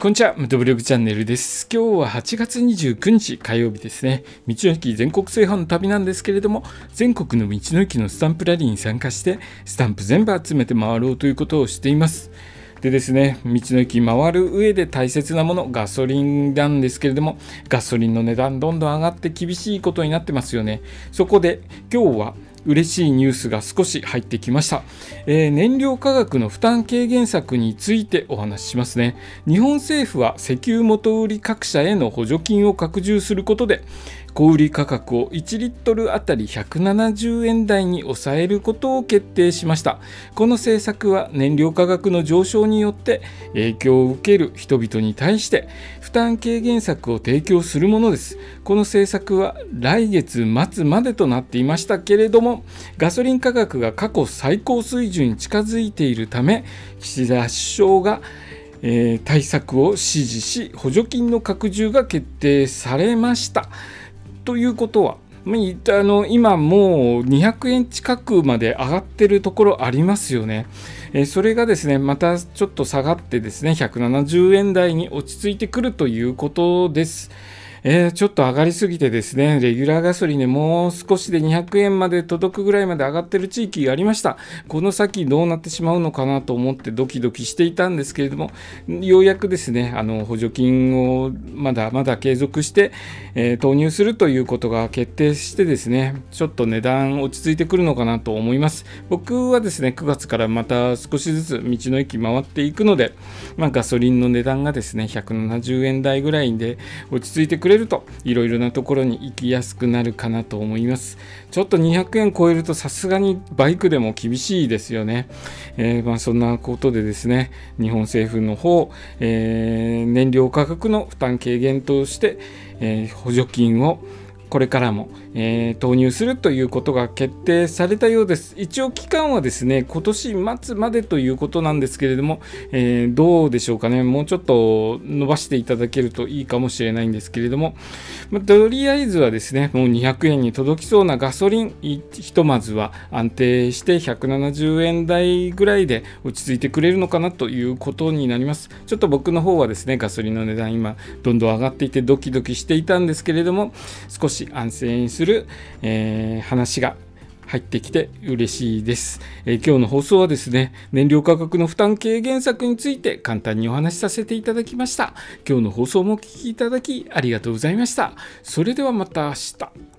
こんにちは、ムトブログチャンネルです。今日は8月29日火曜日ですね。道の駅全国制覇の旅なんですけれども、全国の道の駅のスタンプラリーに参加して、スタンプ全部集めて回ろうということをしています。でですね、道の駅回る上で大切なもの、ガソリンなんですけれども、ガソリンの値段どんどん上がって厳しいことになってますよね。そこで今日は嬉しいニュースが少し入ってきました、えー、燃料価格の負担軽減策についてお話ししますね。日本政府は石油元売り各社への補助金を拡充することで小売価格を1リットルあたり170円台に抑えることを決定しました。この政策は燃料価格の上昇によって影響を受ける人々に対して負担軽減策を提供するものです。この政策は来月末までとなっていましたけれどもガソリン価格が過去最高水準に近づいているため岸田首相がえー、対策を指示し補助金の拡充が決定されました。ということは、あの今もう200円近くまで上がってるところありますよね。えそれがですね、またちょっと下がってですね、170円台に落ち着いてくるということです。えー、ちょっと上がりすぎてですね、レギュラーガソリンでもう少しで200円まで届くぐらいまで上がってる地域がありました。この先どうなってしまうのかなと思ってドキドキしていたんですけれども、ようやくですね、あの補助金をまだまだ継続して、えー、投入するということが決定してですね、ちょっと値段落ち着いてくるのかなと思います。僕はですね、9月からまた少しずつ道の駅回っていくので、まあ、ガソリンの値段がですね、170円台ぐらいで落ち着いてくくれるといろいろなところに行きやすくなるかなと思います。ちょっと200円超えるとさすがにバイクでも厳しいですよね、えー、まあ、そんなことでですね日本政府の方、えー、燃料価格の負担軽減として、えー、補助金をこれからも、えー、投入するということが決定されたようです。一応期間はですね、今年末までということなんですけれども、えー、どうでしょうかね、もうちょっと伸ばしていただけるといいかもしれないんですけれども、まあ、とりあえずはですね、もう200円に届きそうなガソリン、ひとまずは安定して170円台ぐらいで落ち着いてくれるのかなということになります。ちょっと僕の方はですね、ガソリンの値段今、どんどん上がっていてドキドキしていたんですけれども、少しし安静する、えー、話が入ってきて嬉しいです、えー、今日の放送はですね燃料価格の負担軽減策について簡単にお話しさせていただきました。今日の放送もお聴きいただきありがとうございました。それではまた明日。